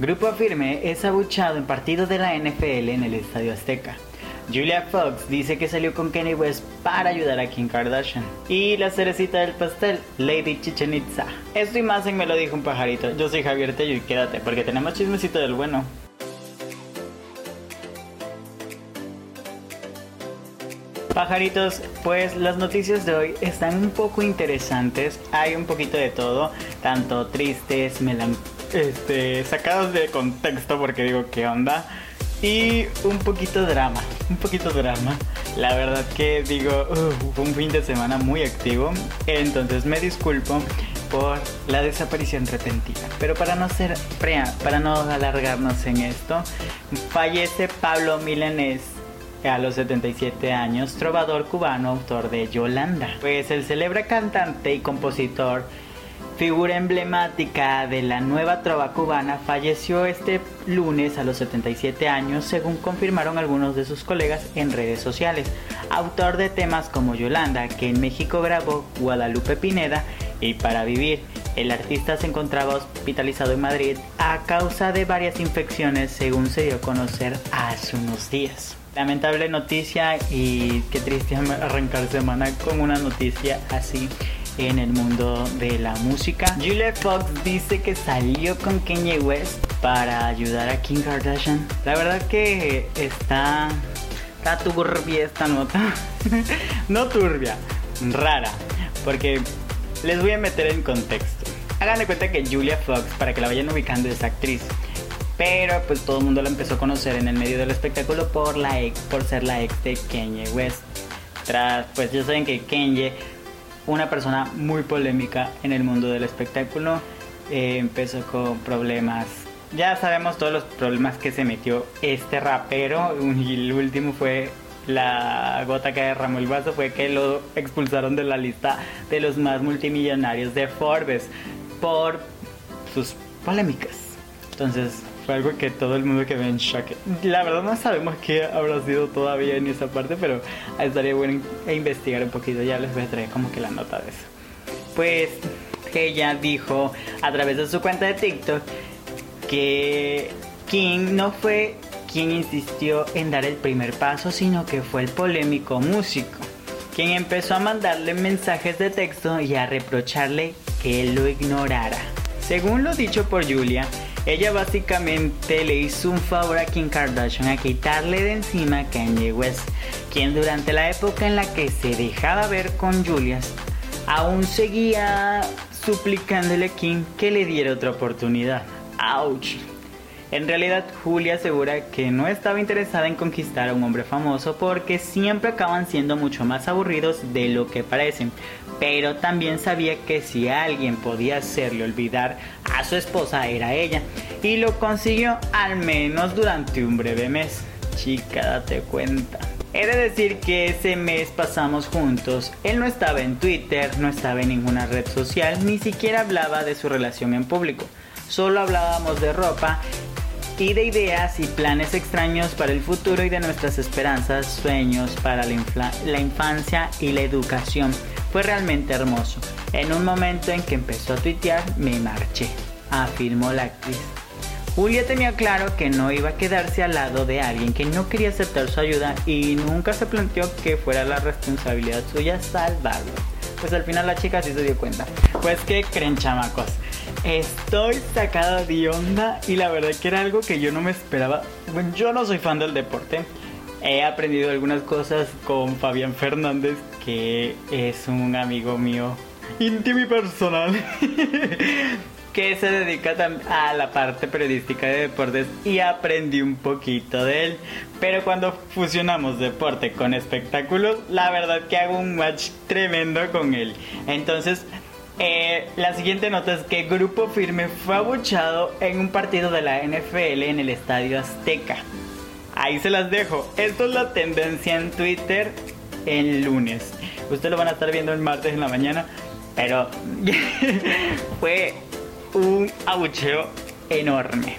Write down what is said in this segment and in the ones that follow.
Grupo Firme es abuchado en partido de la NFL en el Estadio Azteca. Julia Fox dice que salió con Kanye West para ayudar a Kim Kardashian. Y la cerecita del pastel, Lady Chichen Itza. Esto y más en Me lo dijo un pajarito. Yo soy Javier Tello y quédate porque tenemos chismecito del bueno. Pajaritos, pues las noticias de hoy están un poco interesantes. Hay un poquito de todo, tanto tristes, melancólicos este, sacados de contexto porque digo, ¿qué onda? Y un poquito drama, un poquito drama. La verdad que digo, fue un fin de semana muy activo. Entonces me disculpo por la desaparición repentina. Pero para no ser para no alargarnos en esto, fallece Pablo Milanés a los 77 años, trovador cubano, autor de Yolanda. Pues el celebra cantante y compositor figura emblemática de la nueva trova cubana, falleció este lunes a los 77 años, según confirmaron algunos de sus colegas en redes sociales. Autor de temas como Yolanda, que en México grabó Guadalupe Pineda, y Para Vivir. El artista se encontraba hospitalizado en Madrid a causa de varias infecciones, según se dio a conocer hace unos días. Lamentable noticia y qué triste arrancar semana con una noticia así en el mundo de la música. Julia Fox dice que salió con Kanye West para ayudar a Kim Kardashian. La verdad que está, está turbia esta nota. no turbia, rara. Porque les voy a meter en contexto. Hagan de cuenta que Julia Fox, para que la vayan ubicando, es actriz. Pero pues todo el mundo la empezó a conocer en el medio del espectáculo por, la por ser la ex de Kanye West. Tras, pues ya saben que Kanye una persona muy polémica en el mundo del espectáculo. Eh, empezó con problemas. Ya sabemos todos los problemas que se metió este rapero. Y el último fue la gota que derramó el vaso. Fue que lo expulsaron de la lista de los más multimillonarios de Forbes por sus polémicas. Entonces, fue algo que todo el mundo quedó en shock. La verdad no sabemos qué habrá sido todavía en esa parte, pero estaría bueno investigar un poquito. Ya les voy a traer como que la nota de eso. Pues ella dijo a través de su cuenta de TikTok que King no fue quien insistió en dar el primer paso, sino que fue el polémico músico, quien empezó a mandarle mensajes de texto y a reprocharle que él lo ignorara. Según lo dicho por Julia, ella básicamente le hizo un favor a Kim Kardashian a quitarle de encima a Kanye West, quien durante la época en la que se dejaba ver con Julius, aún seguía suplicándole a Kim que le diera otra oportunidad. ¡Auch! En realidad, Julia asegura que no estaba interesada en conquistar a un hombre famoso porque siempre acaban siendo mucho más aburridos de lo que parecen, pero también sabía que si alguien podía hacerle olvidar a su esposa era ella, y lo consiguió al menos durante un breve mes. Chica, date cuenta. He de decir que ese mes pasamos juntos. Él no estaba en Twitter, no estaba en ninguna red social, ni siquiera hablaba de su relación en público. Solo hablábamos de ropa y de ideas y planes extraños para el futuro y de nuestras esperanzas, sueños para la, la, infancia y la educación. Fue realmente hermoso. En un momento en que empezó a tuitear, me marché, afirmó la actriz. Julia tenía claro que no iba a quedarse al lado de alguien que no quería aceptar su ayuda y nunca se planteó que fuera la responsabilidad suya salvarlo. Pues al final la chica sí se dio cuenta. Pues que creen chamacos. Estoy sacada de onda y la verdad que era algo que yo no me esperaba. Yo no soy fan del deporte. He aprendido algunas cosas con Fabián Fernández, que es un amigo mío íntimo y personal. que se dedica a la parte periodística de deportes y aprendí un poquito de él. Pero cuando fusionamos deporte con espectáculos, la verdad que hago un match tremendo con él. Entonces, eh, la siguiente nota es que Grupo Firme fue abuchado en un partido de la NFL en el Estadio Azteca. Ahí se las dejo. Esto es la tendencia en Twitter el lunes. Ustedes lo van a estar viendo el martes en la mañana. Pero fue un abucheo enorme.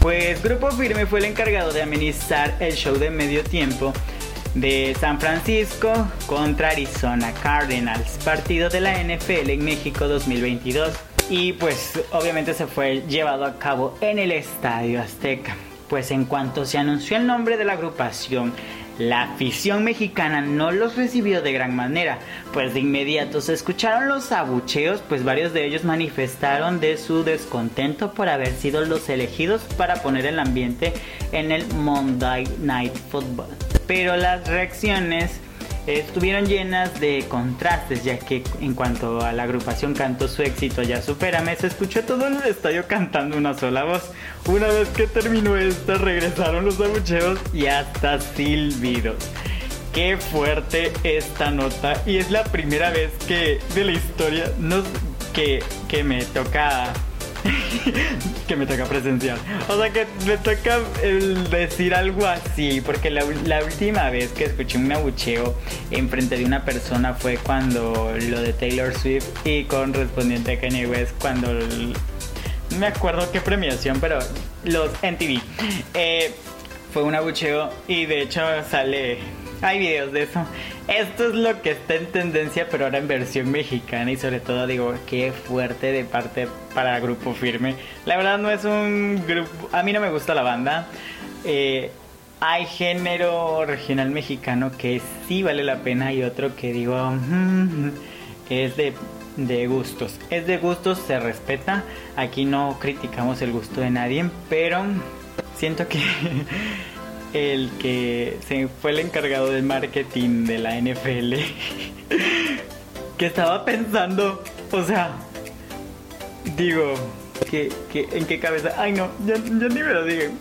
Pues Grupo Firme fue el encargado de amenizar el show de medio tiempo de San Francisco contra Arizona Cardinals, partido de la NFL en México 2022. Y pues obviamente se fue llevado a cabo en el Estadio Azteca. Pues en cuanto se anunció el nombre de la agrupación, la afición mexicana no los recibió de gran manera, pues de inmediato se escucharon los abucheos, pues varios de ellos manifestaron de su descontento por haber sido los elegidos para poner el ambiente en el Monday Night Football. Pero las reacciones estuvieron llenas de contrastes, ya que en cuanto a la agrupación cantó su éxito Ya Supérame, se escuchó todo el estadio cantando una sola voz. Una vez que terminó esta, regresaron los abucheos y hasta silbidos. Qué fuerte esta nota y es la primera vez que de la historia nos, que, que me toca que me toca presenciar. O sea que me toca el decir algo así, porque la, última vez que escuché un abucheo en frente de una persona fue cuando lo de Taylor Swift y con respondiente a Kanye West cuando... no me acuerdo qué premiación, pero los NTV. Eh, fue un abucheo y de hecho sale... Hay videos de eso. Esto es lo que está en tendencia, pero ahora en versión mexicana y sobre todo digo, qué fuerte de parte para Grupo Firme. La verdad no es un grupo, a mí no me gusta la banda. Eh, hay género regional mexicano que sí vale la pena y otro que digo, mm, es de, de gustos. Es de gustos, se respeta. Aquí no criticamos el gusto de nadie, pero siento que... el que se fue el encargado del marketing de la NFL, que estaba pensando, o sea, digo, que, ¿en qué cabeza? Ay, no, ya, ni me lo digan.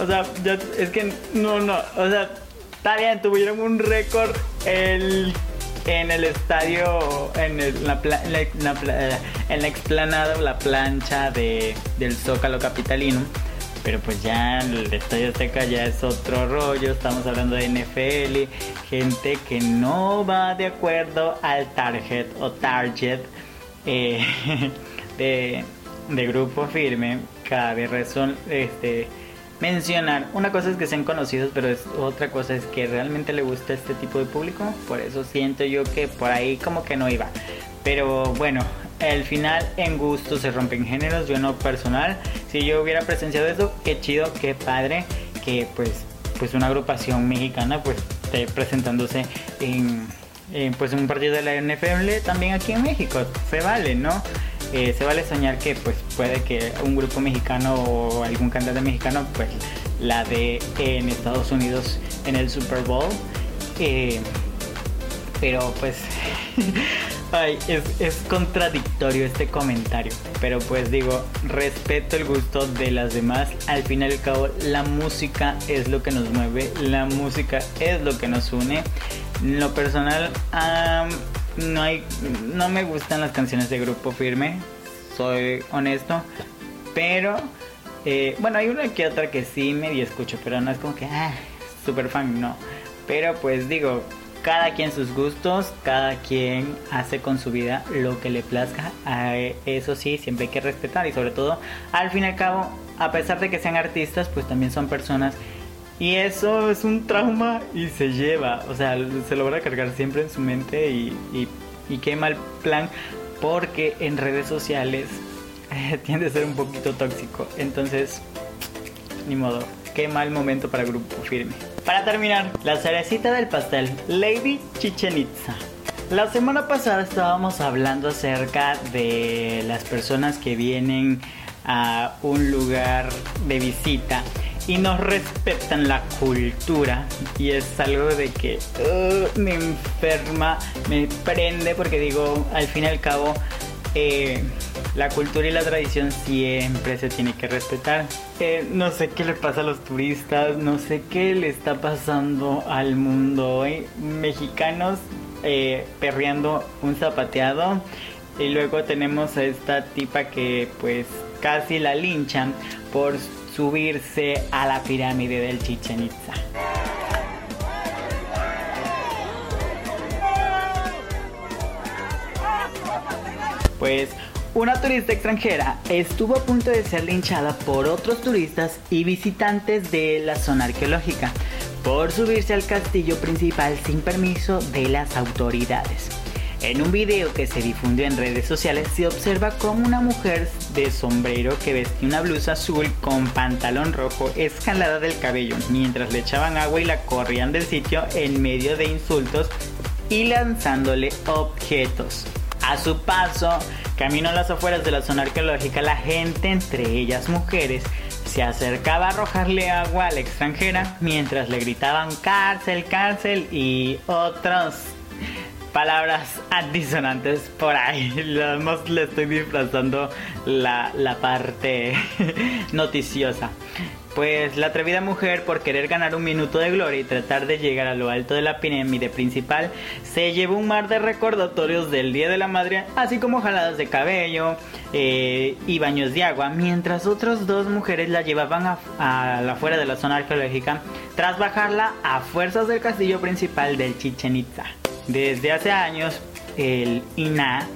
O sea, ya, es que no, no, o sea, está bien, tuvieron un récord el, en el estadio, en, la, en la explanada, la plancha de, del Zócalo Capitalino pero pues ya el Estadio Azteca ya es otro rollo, estamos hablando de NFL, gente que no va de acuerdo al target o target eh, de, grupo firme, cabe razón este, mencionar, una cosa es que sean conocidos, pero es, otra cosa es que realmente le gusta este tipo de público, por eso siento yo que por ahí como que no iba. Pero bueno, al final en gusto se rompen géneros. Yo no personal, si yo hubiera presenciado eso, qué chido, qué padre que pues pues una agrupación mexicana pues esté presentándose en, pues un partido de la NFL también aquí en México. Se vale, ¿no? Eh, se vale soñar que pues puede que un grupo mexicano o algún cantante mexicano pues la de en Estados Unidos en el Super Bowl. Eh, pero pues Ay, es, contradictorio este comentario, pero pues digo, respeto el gusto de las demás. Al fin y al cabo, la música es lo que nos mueve, la música es lo que nos une. Lo personal, no hay, no me gustan las canciones de Grupo Firme, soy honesto, pero eh, bueno, hay una que otra que sí medio escucho, pero no es como que, ah, super fan, no. Pero pues digo, cada quien sus gustos, cada quien hace con su vida lo que le plazca. Eso sí, siempre hay que respetar y sobre todo, al fin y al cabo, a pesar de que sean artistas, pues también son personas. Y eso es un trauma y se lleva, o sea, se logra cargar siempre en su mente y, y, qué mal plan, porque en redes sociales tiende a ser un poquito tóxico. Entonces, ni modo, qué mal momento para Grupo Firme. Para terminar, la cerecita del pastel, Lady Chichen Itza. La semana pasada estábamos hablando acerca de las personas que vienen a un lugar de visita y no respetan la cultura y es algo de que uh, me enferma, me prende porque digo, al fin y al cabo, eh, la cultura y la tradición siempre se tiene que respetar. Eh, no sé qué le pasa a los turistas, no sé qué le está pasando al mundo hoy. Mexicanos eh, perreando un zapateado. Y luego tenemos a esta tipa que pues casi la linchan por subirse a la pirámide del Chichen Itza. Pues una turista extranjera estuvo a punto de ser linchada por otros turistas y visitantes de la zona arqueológica por subirse al castillo principal sin permiso de las autoridades. En un video que se difundió en redes sociales se observa como una mujer de sombrero que vestía una blusa azul con pantalón rojo escalada del cabello mientras le echaban agua y la corrían del sitio en medio de insultos y lanzándole objetos. A su paso, camino a las afueras de la zona arqueológica, la gente, entre ellas mujeres, se acercaba a arrojarle agua a la extranjera mientras le gritaban cárcel, cárcel y otras palabras antisonantes por ahí. Además le estoy disfrazando la, la parte noticiosa. Pues la atrevida mujer, por querer ganar un minuto de gloria y tratar de llegar a lo alto de la pirámide principal, se llevó un mar de recordatorios del Día de la Madre, así como jaladas de cabello eh, y baños de agua, mientras otras dos mujeres la llevaban a, la fuera de la zona arqueológica tras bajarla a fuerzas del castillo principal del Chichen Itza. Desde hace años, el INA,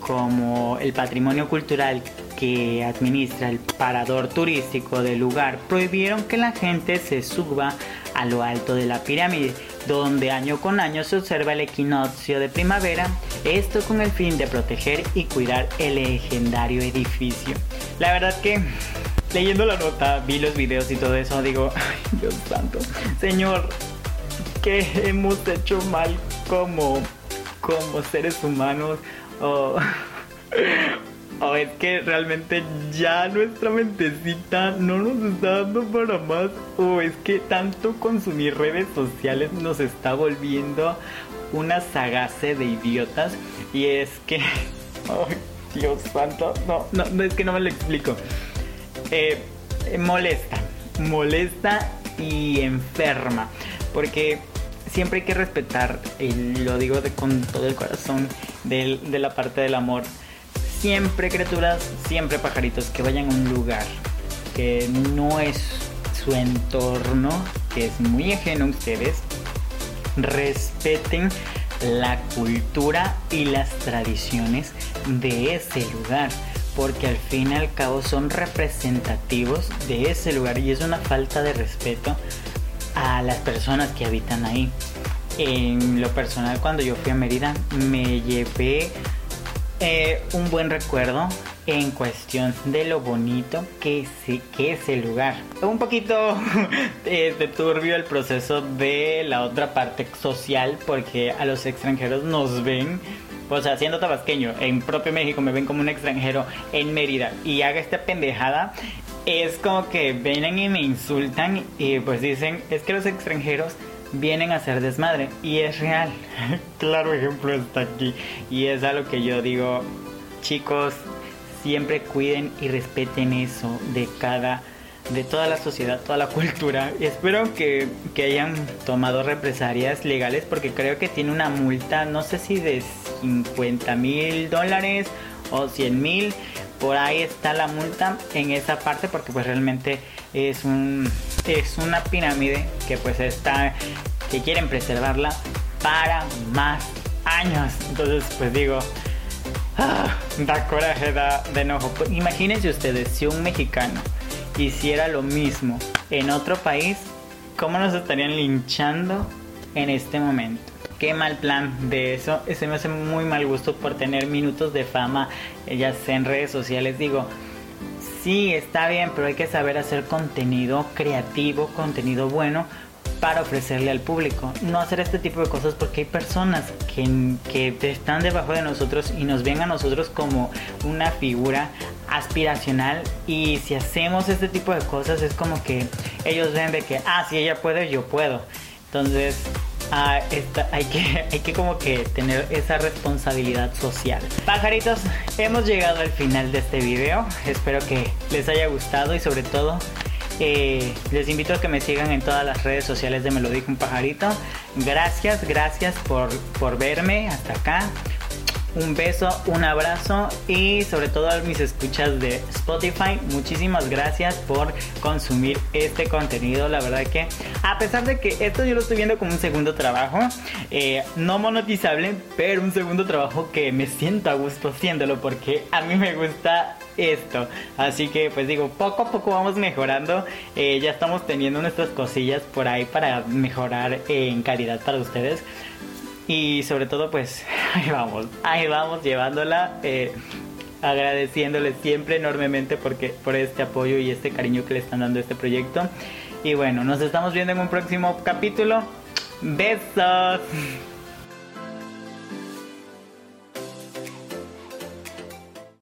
como el patrimonio cultural que administra el parador turístico del lugar prohibieron que la gente se suba a lo alto de la pirámide, donde año con año se observa el equinoccio de primavera, esto con el fin de proteger y cuidar el legendario edificio. La verdad que leyendo la nota, vi los videos y todo eso, digo, ay Dios santo, Señor, ¿qué hemos hecho mal como, como seres humanos? o es que realmente ya nuestra mentecita no nos está dando para más, o es que tanto consumir redes sociales nos está volviendo una sagace de idiotas, y es que, oh, Dios santo, no, no, es que no me lo explico. Eh, molesta, molesta y enferma, porque siempre hay que respetar, y lo digo de, con todo el corazón, de la parte del amor siempre criaturas, siempre pajaritos que vayan a un lugar que no es su entorno, que es muy ajeno a ustedes, respeten la cultura y las tradiciones de ese lugar, porque al fin y al cabo son representativos de ese lugar y es una falta de respeto a las personas que habitan ahí. En lo personal, cuando yo fui a Mérida, me llevé eh, un buen recuerdo en cuestión de lo bonito que, que es el lugar. Un poquito de turbio el proceso de la otra parte social porque a los extranjeros nos ven o sea, siendo tabasqueño, en propio México me ven como un extranjero en Mérida y haga esta pendejada, es como que vienen y me insultan y pues dicen, es que los extranjeros vienen a hacer desmadre. Y es real. claro ejemplo está aquí. Y es algo que yo digo, chicos, siempre cuiden y respeten eso de cada de toda la sociedad, toda la cultura. Espero que, que, hayan tomado represalias legales porque creo que tiene una multa, no sé si de 50 mil dólares o 100 mil. Por ahí está la multa en esa parte porque pues realmente es un es una pirámide que pues está que quieren preservarla para más años. Entonces pues digo, ah, da coraje, da enojo. Pues, imagínense ustedes si un mexicano hiciera lo mismo en otro país, ¿cómo nos estarían linchando en este momento? Qué mal plan de eso. Ese me hace muy mal gusto por tener minutos de fama, ya sea en redes sociales. Digo, sí, está bien, pero hay que saber hacer contenido creativo, contenido bueno para ofrecerle al público. No hacer este tipo de cosas porque hay personas que, que están debajo de nosotros y nos ven a nosotros como una figura aspiracional y si hacemos este tipo de cosas es como que ellos ven de que, ah, si ella puede, yo puedo. Entonces Ah, hay, que, hay que como que tener esa responsabilidad social. Pajaritos, hemos llegado al final de este video. Espero que les haya gustado y sobre todo eh, les invito a que me sigan en todas las redes sociales de Me un pajarito. Gracias, gracias por, por verme hasta acá. Un beso, un abrazo y sobre todo a mis escuchas de Spotify, muchísimas gracias por consumir este contenido. La verdad que a pesar de que esto yo lo estoy viendo como un segundo trabajo, eh, no monetizable, pero un segundo trabajo que me siento a gusto haciéndolo porque a mí me gusta esto. Así que pues digo, poco a poco vamos mejorando. Eh, ya estamos teniendo nuestras cosillas por ahí para mejorar en calidad para ustedes. Y sobre todo pues ahí vamos, ahí vamos llevándola. Eh, siempre enormemente porque, por este apoyo y este cariño que le están dando este proyecto. Y bueno, nos estamos viendo en un próximo capítulo. Besos.